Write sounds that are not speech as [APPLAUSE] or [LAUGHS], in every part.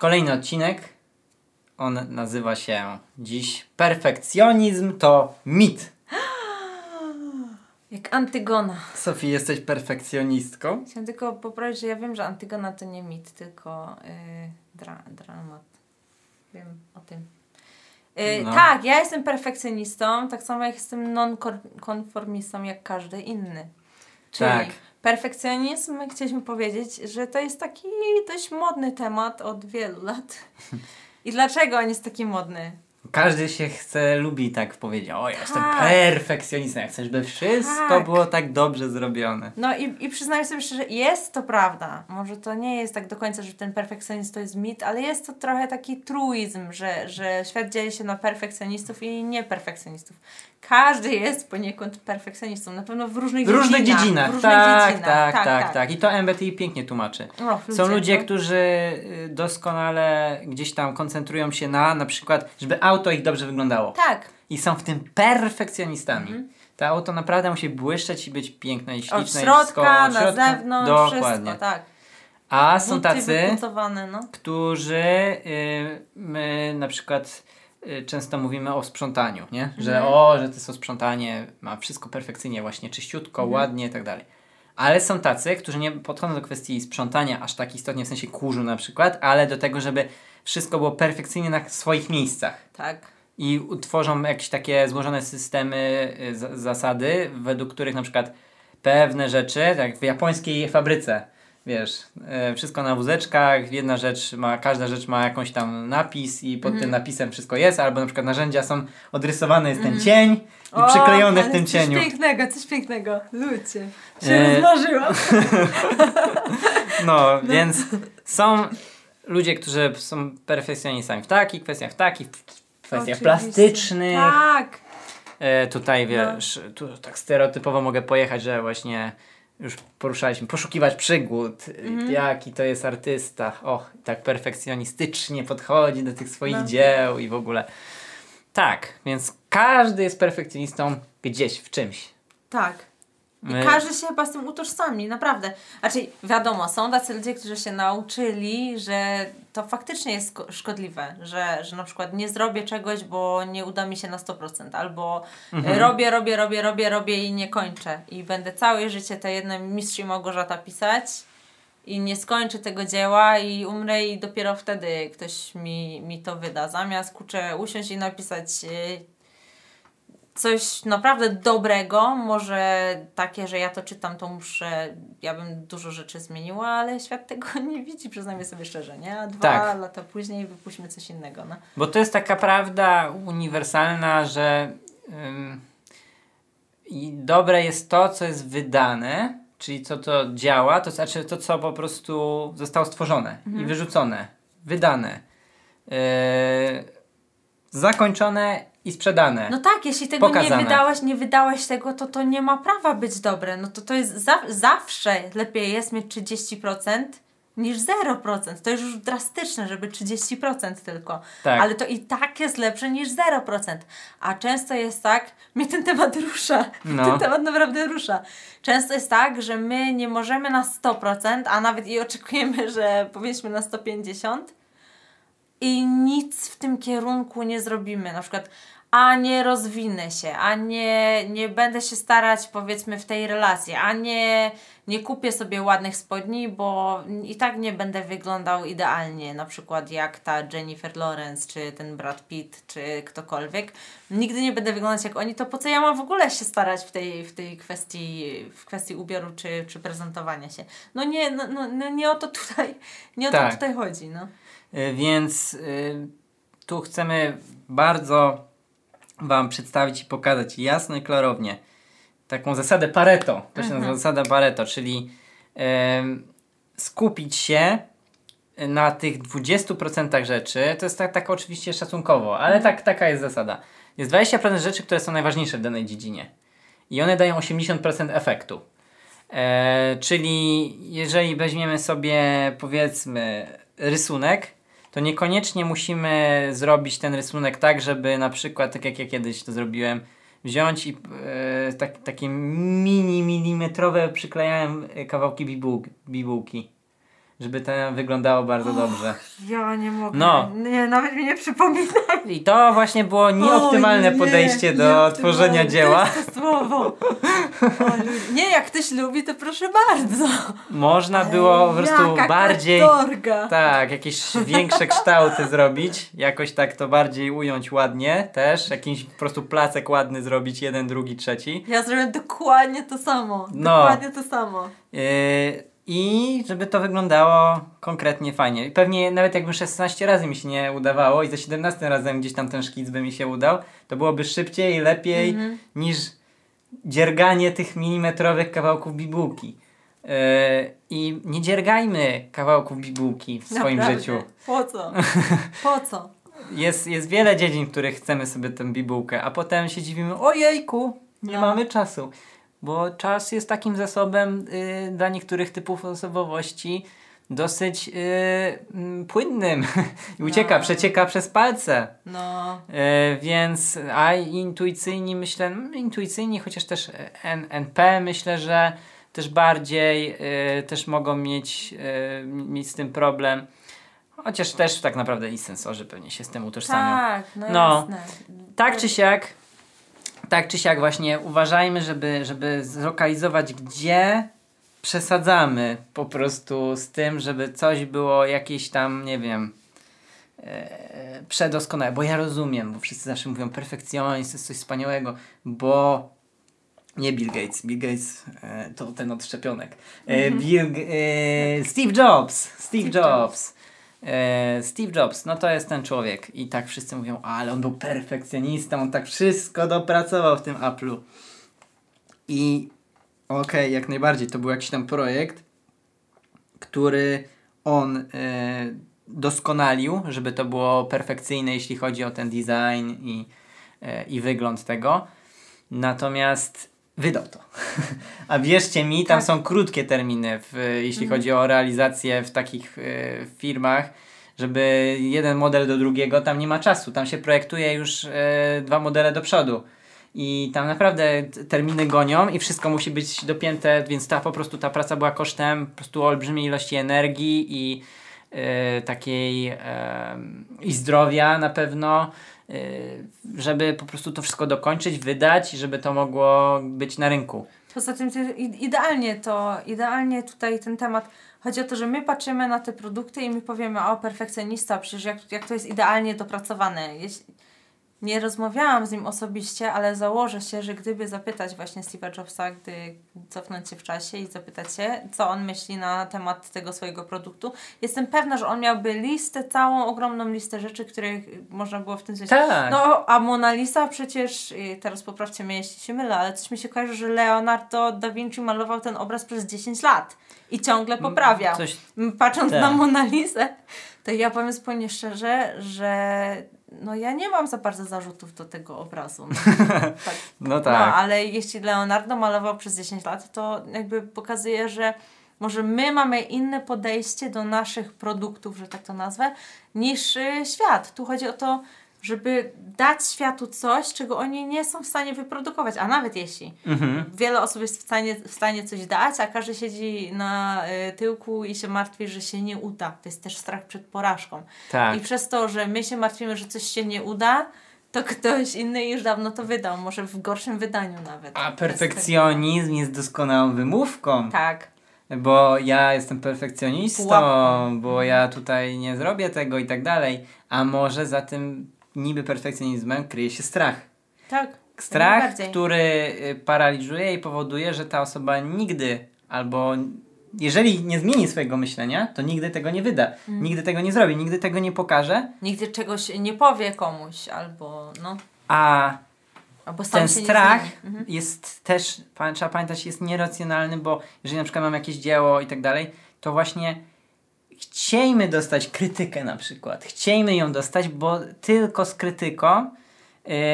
Kolejny odcinek. On nazywa się dziś Perfekcjonizm to mit. [GASPS] Jak Antygona. Sofii, jesteś perfekcjonistką? Chciałam tylko poprawić, że ja wiem, że Antygona to nie mit, tylko yy, dra dramat. Wiem o tym. Yy, No. Tak, ja jestem perfekcjonistą, tak samo jak jestem non-konformistą, jak każdy inny. Czyli Tak. Perfekcjonizm, chcieliśmy powiedzieć, że to jest taki dość modny temat od wielu lat. [LAUGHS] I dlaczego on jest taki modny? Każdy się chce, lubi tak powiedzieć, o ja jestem Tak. perfekcjonistą, ja chcę, żeby wszystko Tak. było tak dobrze zrobione. No i, i przyznaję sobie szczerze, jest to prawda. Może to nie jest tak do końca, że ten perfekcjonizm to jest mit, ale jest to trochę taki truizm, że, że świat dzieli się na perfekcjonistów i nieperfekcjonistów. Każdy jest poniekąd perfekcjonistą, na pewno w różnych, W różnych dziedzinach. dziedzinach, W różnych tak, dziedzinach. tak, tak, tak, I to MBTI pięknie tłumaczy. Och, Są ludzie, no. którzy y, doskonale gdzieś tam koncentrują się na na przykład, żeby auto ich dobrze wyglądało. Tak. I są w tym perfekcjonistami. To auto naprawdę musi błyszczeć i być piękne i śliczne. Od i środka, wszystko, na od środka. zewnątrz, Dokładnie. wszystko, tak. A są tacy, no. którzy y, my na przykład y, często mówimy o sprzątaniu, nie? Że Mhm. o, że to jest sprzątanie, ma wszystko perfekcyjnie, właśnie czyściutko, Mhm. ładnie i tak dalej. Ale są tacy, którzy nie podchodzą do kwestii sprzątania aż tak istotnie, w sensie kurzu na przykład, ale do tego, żeby wszystko było perfekcyjnie na swoich miejscach. Tak. I utworzą jakieś takie złożone systemy, y, zasady, według których na przykład pewne rzeczy, tak jak w japońskiej fabryce, wiesz, y, wszystko na wózeczkach, jedna rzecz ma, każda rzecz ma jakąś tam napis i pod tym napisem wszystko jest, albo na przykład narzędzia są odrysowane, jest ten cień i przyklejony w ale tym coś cieniu. pięknego, coś pięknego. Ludzie. Się E, rozmarzyłam. [LAUGHS] No, więc są ludzie, którzy są perfekcjonistami w takich kwestiach, w takich, w kwestiach Oczywiście. plastycznych. Tak. E, tutaj wiesz, tu tak stereotypowo mogę pojechać, że właśnie już poruszaliśmy, poszukiwać przygód, Mhm. jaki to jest artysta, och, tak perfekcjonistycznie podchodzi do tych swoich No. dzieł i w ogóle. Tak, więc każdy jest perfekcjonistą gdzieś, w czymś. Tak. I My- każdy się chyba z tym utożsami, naprawdę. Znaczy, wiadomo, są tacy ludzie, którzy się nauczyli, że to faktycznie jest szko- szkodliwe, że, że na przykład nie zrobię czegoś, bo nie uda mi się na 100%, albo Mhm. robię, robię, robię, robię, robię i nie kończę. I będę całe życie te jedne mistrz i Małgorzata pisać i nie skończę tego dzieła i umrę i dopiero wtedy ktoś mi, mi to wyda. Zamiast, kurczę, usiąść i napisać y, coś naprawdę dobrego, może takie, że ja to czytam, to muszę, ja bym dużo rzeczy zmieniła, ale świat tego [LAUGHS] nie widzi, przyznajmy sobie szczerze, nie? A dwa Tak. lata później wypuśćmy coś innego, no. Bo to jest taka prawda uniwersalna, że ym, i dobre jest to, co jest wydane, czyli co to działa, to znaczy to, co po prostu zostało stworzone Mhm. i wyrzucone, wydane, yy, zakończone i sprzedane. No tak, jeśli tego Pokazane. nie wydałeś, nie wydałeś tego, to to nie ma prawa być dobre. No to to jest za, zawsze lepiej jest mieć 30% niż 0%. To jest już drastyczne, żeby 30% tylko. Tak. Ale to i tak jest lepsze niż 0%. A często jest tak, mnie ten temat rusza. [LAUGHS] No. Ten temat naprawdę rusza. Często jest tak, że my nie możemy na 100%, a nawet i oczekujemy, że powiedzmy na 150% i nic w tym kierunku nie zrobimy. Na przykład, a nie rozwinę się, a nie, nie będę się starać, powiedzmy, w tej relacji, a nie, nie kupię sobie ładnych spodni, bo i tak nie będę wyglądał idealnie, na przykład jak ta Jennifer Lawrence, czy ten Brad Pitt, czy ktokolwiek. Nigdy nie będę wyglądać jak oni, to po co ja mam w ogóle się starać w tej, w tej kwestii, w kwestii ubioru, czy, czy prezentowania się. No nie, no, no, no nie o to tutaj, nie o Tak. to tutaj chodzi, no. Y, Więc y, tu chcemy bardzo Wam przedstawić i pokazać jasno i klarownie taką zasadę Pareto. To się Mhm. nazywa zasada Pareto, czyli em, skupić się na tych 20% rzeczy. To jest tak, tak oczywiście szacunkowo, ale Mhm. tak, taka jest zasada. Jest 20% rzeczy, które są najważniejsze w danej dziedzinie. I one dają 80% efektu. E, czyli jeżeli weźmiemy sobie powiedzmy rysunek, to niekoniecznie musimy zrobić ten rysunek tak, żeby na przykład, tak jak ja kiedyś to zrobiłem, wziąć i e, tak, takie mini, milimetrowe przyklejałem kawałki bibułk, bibułki. Żeby to wyglądało bardzo dobrze. Ja nie mogę. No. Nie, nawet mi nie przypominaj. I to właśnie było nieoptymalne O nie, podejście do tworzenia dzieła. To jest to słowo. O, nie, jak ktoś lubi, to proszę bardzo. Można było po prostu bardziej. katorga. Tak, jakieś większe kształty zrobić, jakoś tak to bardziej ująć ładnie też, jakiś po prostu placek ładny zrobić, jeden, drugi, trzeci. Ja zrobię dokładnie to samo. No. Dokładnie to samo. Yy, I żeby to wyglądało konkretnie fajnie. I pewnie nawet jakby 16 razy mi się nie udawało i za 17 razem gdzieś tam ten szkic by mi się udał, to byłoby szybciej i lepiej Mhm. niż dzierganie tych milimetrowych kawałków bibułki. Yy, I nie dziergajmy kawałków bibułki w swoim Naprawdę. życiu. Po co? Po co? [LAUGHS] Jest, jest wiele dziedzin, w których chcemy sobie tę bibułkę, a potem się dziwimy, ojejku, nie No. mamy czasu. Bo czas jest takim zasobem y, dla niektórych typów osobowości dosyć y, mm, płynnym i [LAUGHS] ucieka, No. przecieka przez palce. No. Y, więc, a intuicyjni myślę, mm, intuicyjni, chociaż też N, NP myślę, że też bardziej y, też mogą mieć, y, mieć z tym problem. Chociaż też tak naprawdę i sensorzy pewnie się z tym utożsamią. Tak, no, No. jasne. Tak czy siak, tak czy siak właśnie uważajmy, żeby, żeby zlokalizować, gdzie przesadzamy po prostu z tym, żeby coś było jakieś tam, nie wiem, e, przedoskonałe. Bo ja rozumiem, bo wszyscy zawsze mówią perfekcjonizm, jest coś wspaniałego, bo nie Bill Gates, Bill Gates e, to ten od szczepionek. E, Bill, G- e, Steve Jobs, Steve, Steve Jobs. E, Steve Jobs, no to jest ten człowiek. I tak wszyscy mówią, ale on był perfekcjonistą, on tak wszystko dopracował w tym Apple'u. I okej, jak najbardziej, to był jakiś tam projekt, który on e, doskonalił, żeby to było perfekcyjne, jeśli chodzi o ten design i, e, i wygląd tego. Natomiast wydał to. A wierzcie mi, tam Tak. są krótkie terminy, w, jeśli chodzi o realizację w takich e, firmach, żeby jeden model do drugiego, tam nie ma czasu. Tam się projektuje już e, dwa modele do przodu. I tam naprawdę terminy gonią i wszystko musi być dopięte, więc ta po prostu ta praca była kosztem po prostu olbrzymiej ilości energii i e, takiej i zdrowia na pewno, żeby po prostu to wszystko dokończyć, wydać, żeby to mogło być na rynku. Poza tym ty, i- idealnie to, idealnie tutaj ten temat, chodzi o to, że my patrzymy na te produkty i my powiemy, o perfekcjonista, przecież jak, jak to jest idealnie dopracowane. Jeśli, nie rozmawiałam z nim osobiście, ale założę się, że gdyby zapytać właśnie Steve'a Jobsa, gdy cofnąć się w czasie i zapytać się, co on myśli na temat tego swojego produktu, jestem pewna, że on miałby listę, całą ogromną listę rzeczy, których można było w tym sensie Tak. no, a Mona Lisa przecież, i teraz poprawcie mnie, jeśli się mylę, ale coś mi się kojarzy, że Leonardo da Vinci malował ten obraz przez 10 lat i ciągle poprawiał. Coś, M, Patrząc Tak. na Mona Lisę, to ja powiem zupełnie szczerze, że no ja nie mam za bardzo zarzutów do tego obrazu. No, [LAUGHS] tak. no No, tak. ale jeśli Leonardo malował przez 10 lat, to jakby pokazuje, że może my mamy inne podejście do naszych produktów, że tak to nazwę, niż y, świat. Tu chodzi o to, żeby dać światu coś, czego oni nie są w stanie wyprodukować, a nawet jeśli Mhm. wiele osób jest w stanie, w stanie coś dać, a każdy siedzi na y, tyłku i się martwi, że się nie uda. To jest też strach przed porażką. Tak. I przez to, że my się martwimy, że coś się nie uda, to ktoś inny już dawno to wydał, może w gorszym wydaniu nawet. A perfekcjonizm jest doskonałą wymówką. Tak. Bo ja jestem perfekcjonistą, bo ja tutaj nie zrobię tego i tak dalej. A może za tym niby perfekcjonizmem kryje się strach. Tak. Strach, który y, paraliżuje i powoduje, że ta osoba nigdy albo jeżeli nie zmieni swojego myślenia, to nigdy tego nie wyda. Mhm. Nigdy tego nie zrobi, nigdy tego nie pokaże. Nigdy czegoś nie powie komuś, albo no, A albo ten strach. Mhm. jest też, trzeba pamiętać, jest nieracjonalny, bo jeżeli na przykład mam jakieś dzieło i tak dalej, to właśnie chciejmy dostać krytykę na przykład. Chciejmy ją dostać, bo tylko z krytyką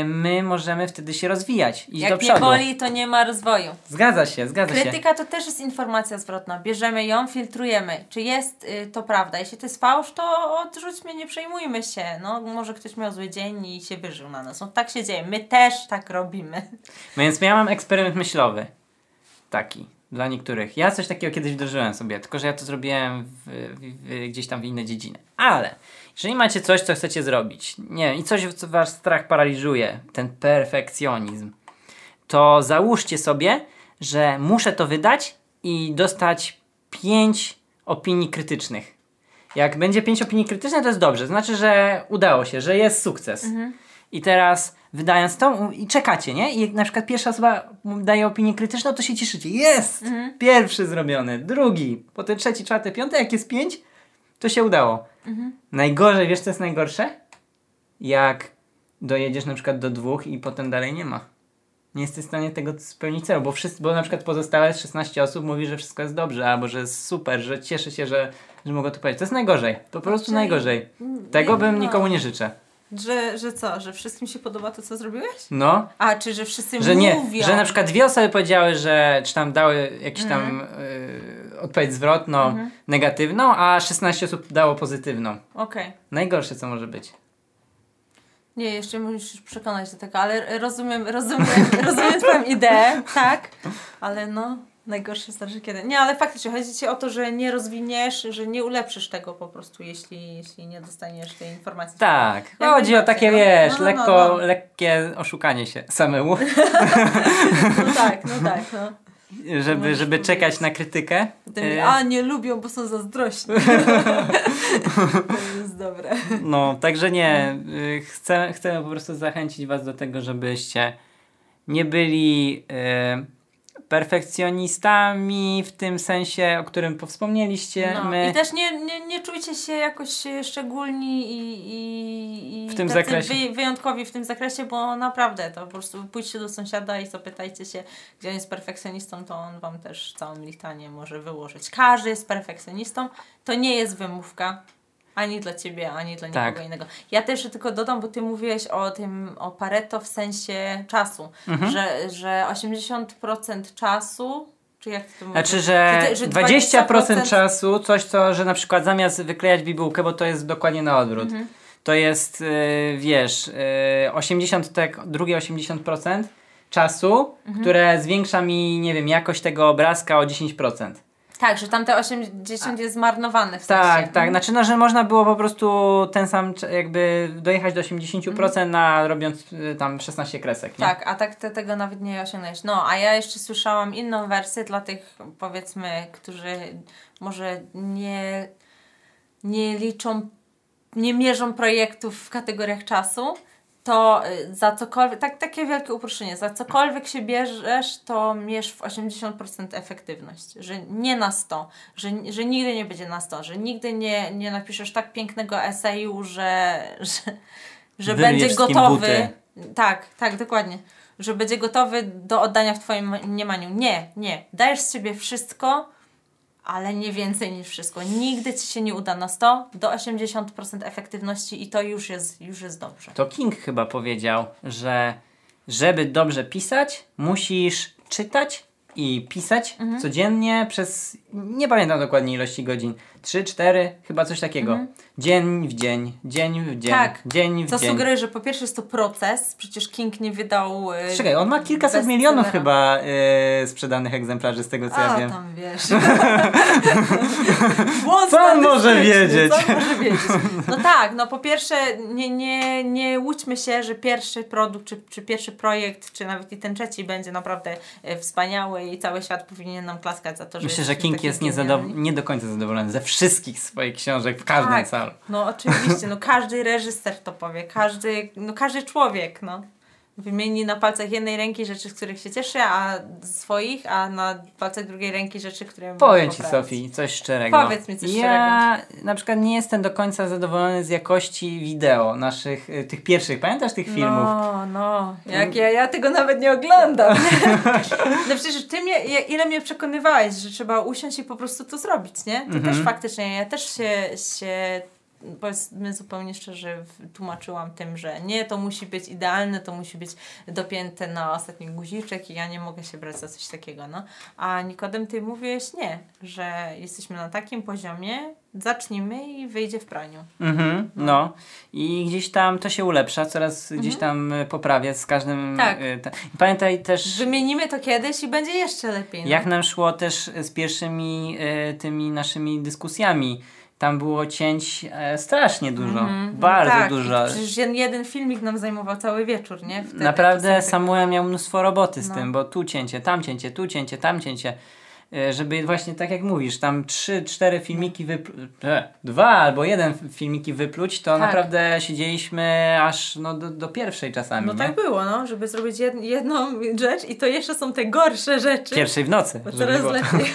y, my możemy wtedy się rozwijać, iść do Jak nie przodu. boli, to nie ma rozwoju. Zgadza się, zgadza się. Krytyka to też jest informacja zwrotna. Bierzemy ją, filtrujemy. Czy jest y, to prawda? Jeśli to jest fałsz, to odrzućmy, nie przejmujmy się. No, może ktoś miał zły dzień i się wyżył na nas. No, tak się dzieje. My też tak robimy. Więc ja mam eksperyment myślowy. Taki. Dla niektórych. Ja coś takiego kiedyś wdrożyłem sobie, tylko że ja to zrobiłem w, w, gdzieś tam w inne dziedziny. Ale jeżeli macie coś, co chcecie zrobić, nie wiem, i coś, co wasz strach paraliżuje, ten perfekcjonizm, to załóżcie sobie, że muszę to wydać i dostać pięć opinii krytycznych. Jak będzie pięć opinii krytycznych, to jest dobrze. Znaczy, że udało się, że jest sukces. I teraz wydając to i czekacie, nie? I jak na przykład pierwsza osoba daje opinię krytyczną, to się cieszycie. Jest! Pierwszy zrobiony, drugi, potem trzeci, czwarty, piąty. Jak jest pięć, to się udało. Najgorzej, wiesz co jest najgorsze? Jak dojedziesz na przykład do dwóch i potem dalej nie ma. Nie jesteś w stanie tego spełnić celu, bo, wszyscy, bo na przykład pozostałe 16 osób mówi, że wszystko jest dobrze, albo że jest super, że cieszy się, że, że mogą to powiedzieć. To jest najgorzej. To po prostu Czyli- najgorzej. Tego bym no. nikomu nie życzę. Że, że co? Że wszystkim się podoba to, co zrobiłeś? No, A, czy że wszyscy że nie, mówią? że na przykład dwie osoby powiedziały, że czy tam dały jakiś tam Mhm. y, odpowiedź zwrotną, negatywną, a 16 osób dało pozytywną. Okej. Najgorsze co może być. Nie, jeszcze musisz przekonać do tego, ale rozumiem, rozumiem, [LAUGHS] rozumiem twoją ideę, tak, ale no, najgorsze zdarzy kiedy. Nie, ale faktycznie chodzi ci o to, że nie rozwiniesz, że nie ulepszysz tego po prostu, jeśli, jeśli nie dostaniesz tej informacji. Tak, Jak chodzi o takie, no. wiesz, No, no, lekko, no. lekkie oszukanie się samemu, [LAUGHS] No tak, no tak, no. żeby, Możesz żeby powiedzieć. czekać na krytykę. Potem, Y, a, nie lubią, bo są zazdrośni. [LAUGHS] to jest dobre. No, także nie. y, Chcę, chcę po prostu zachęcić Was do tego, żebyście nie byli y, perfekcjonistami w tym sensie, o którym wspomnieliście. No. My I też nie, nie, nie czujcie się jakoś szczególni i, i, i W tym zakresie. Wy, wyjątkowi w tym zakresie, bo naprawdę to po prostu pójdźcie do sąsiada i zapytajcie się, gdzie on jest perfekcjonistą, to on wam też całą litanię może wyłożyć. Każdy jest perfekcjonistą, to nie jest wymówka. Ani dla ciebie, ani dla nikogo Tak. innego. Ja też tylko dodam, bo ty mówiłeś o tym, o Pareto w sensie czasu, Mhm. że, że 80% czasu, czy jak to mówisz? Znaczy, że, ty- że 20% czasu, coś co, że na przykład zamiast wyklejać bibułkę, bo to jest dokładnie na odwrót, Mhm. to jest, y, wiesz, y, 80, te, drugie 80% czasu, Mhm. które zwiększa mi, nie wiem, jakość tego obrazka o 10%. Tak, że tamte 80 jest zmarnowane w Tak, sensie. tak. Znaczy, no, że można było po prostu ten sam, jakby dojechać do 80% na robiąc y, tam 16 kresek, nie? Tak, a tak te, tego nawet nie osiągnąłeś. No, a ja jeszcze słyszałam inną wersję dla tych, powiedzmy, którzy może nie, nie liczą, nie mierzą projektów w kategoriach czasu, to y, za cokolwiek, tak, takie wielkie uproszczenie, za cokolwiek się bierzesz, to mierz w 80% efektywność, że nie na 100, że, że nigdy nie będzie na 100, że nigdy nie, nie napiszesz tak pięknego eseju, że, że, że będzie gotowy. buty. Tak, tak, dokładnie. Że będzie gotowy do oddania w Twoim mniemaniu. Nie, nie. Dajesz z siebie wszystko, ale nie więcej niż wszystko. Nigdy Ci się nie uda na 100, do 80% efektywności i to już jest, już jest dobrze. To King chyba powiedział, że żeby dobrze pisać, musisz czytać i pisać Mhm. codziennie przez, nie pamiętam dokładnie ilości godzin, 3, 4, chyba coś takiego. Dzień w dzień, dzień w dzień, Mhm. Tak. dzień w Co dzień. sugeruje, że po pierwsze jest to proces, przecież King nie wydał... y, Czekaj, on ma kilkaset milionów chyba y, sprzedanych egzemplarzy z tego co A, ja wiem. tam wiesz. [LAUGHS] Co on może wiedzieć? Co może wiedzieć? No tak, no po pierwsze nie, nie, nie łudźmy się, że pierwszy produkt, czy, czy pierwszy projekt, czy nawet i ten trzeci będzie naprawdę e, wspaniały i cały świat powinien nam klaskać za to, że Myślę, że King jest niezado- nie do końca zadowolony ze wszystkich swoich książek w każdym Tak. calu. No oczywiście, no każdy reżyser to powie, każdy, no każdy człowiek, no. Wymieni na palcach jednej ręki rzeczy, z których się cieszy, a swoich, a na palcach drugiej ręki rzeczy, które Powiem Ci. Sofii, coś szczerego. Powiedz mi coś ja na przykład nie jestem do końca zadowolony z jakości wideo naszych, y, tych pierwszych, pamiętasz tych filmów? No, no. Jak ja, ja tego nawet nie oglądam. [LAUGHS] no przecież ty mnie, ja- ile mnie przekonywałeś, że trzeba usiąść i po prostu to zrobić, nie? To Mhm. też faktycznie, ja też się, się powiedzmy zupełnie szczerze tłumaczyłam tym, że nie, to musi być idealne, to musi być dopięte na ostatni guziczek i ja nie mogę się brać za coś takiego, no. A Nikodem, ty mówiłeś nie, że jesteśmy na takim poziomie, zacznijmy i wyjdzie w praniu. Mhm, no. I gdzieś tam to się ulepsza, coraz gdzieś tam poprawia z każdym... Tak. y, Pamiętaj też... Wymienimy to kiedyś i będzie jeszcze lepiej. No. Jak nam szło też z pierwszymi y, tymi naszymi dyskusjami. Tam było cięć e, strasznie dużo. Bardzo tak, dużo. Przecież jeden- filmik nam zajmował cały wieczór, nie? Wtedy Naprawdę sobie- Samuel miał mnóstwo roboty z No. tym, bo tu cięcie, tam cięcie, tu cięcie, tam cięcie. E, Żeby właśnie tak jak mówisz, tam trzy, cztery filmiki wypluć, dwa albo jeden filmiki wypluć, to Tak. naprawdę siedzieliśmy aż no, do, do pierwszej czasami, No nie? tak było, no, żeby zrobić jed, jedną rzecz i to jeszcze są te gorsze rzeczy. Pierwszej w nocy. Bo coraz lepiej. [LAUGHS]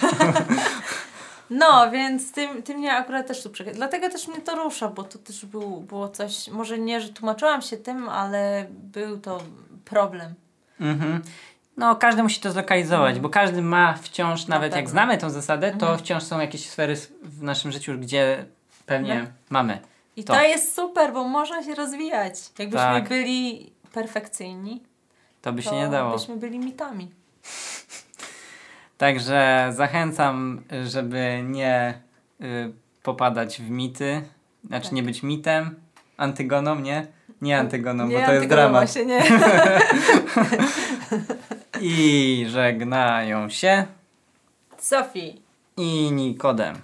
No, więc tym, tym mnie akurat też tu przekazać. Dlatego też mnie to rusza, bo to też był, było coś, może nie, że tłumaczyłam się tym, ale był to problem. Mhm. No, każdy musi to zlokalizować, bo każdy ma wciąż, nawet jak pewno. znamy tą zasadę, to Mhm. wciąż są jakieś sfery w naszym życiu, gdzie pewnie No. mamy. I To. to. jest super, bo można się rozwijać. Jakbyśmy Tak. byli perfekcyjni, To by się to nie dało. byśmy byli mitami. Także zachęcam, żeby nie y, popadać w mity, znaczy Tak. nie być mitem, antygoną, nie? Nie antygoną, nie, bo to jest dramat. się nie. [LAUGHS] I żegnają się Sofii. i Nikodem.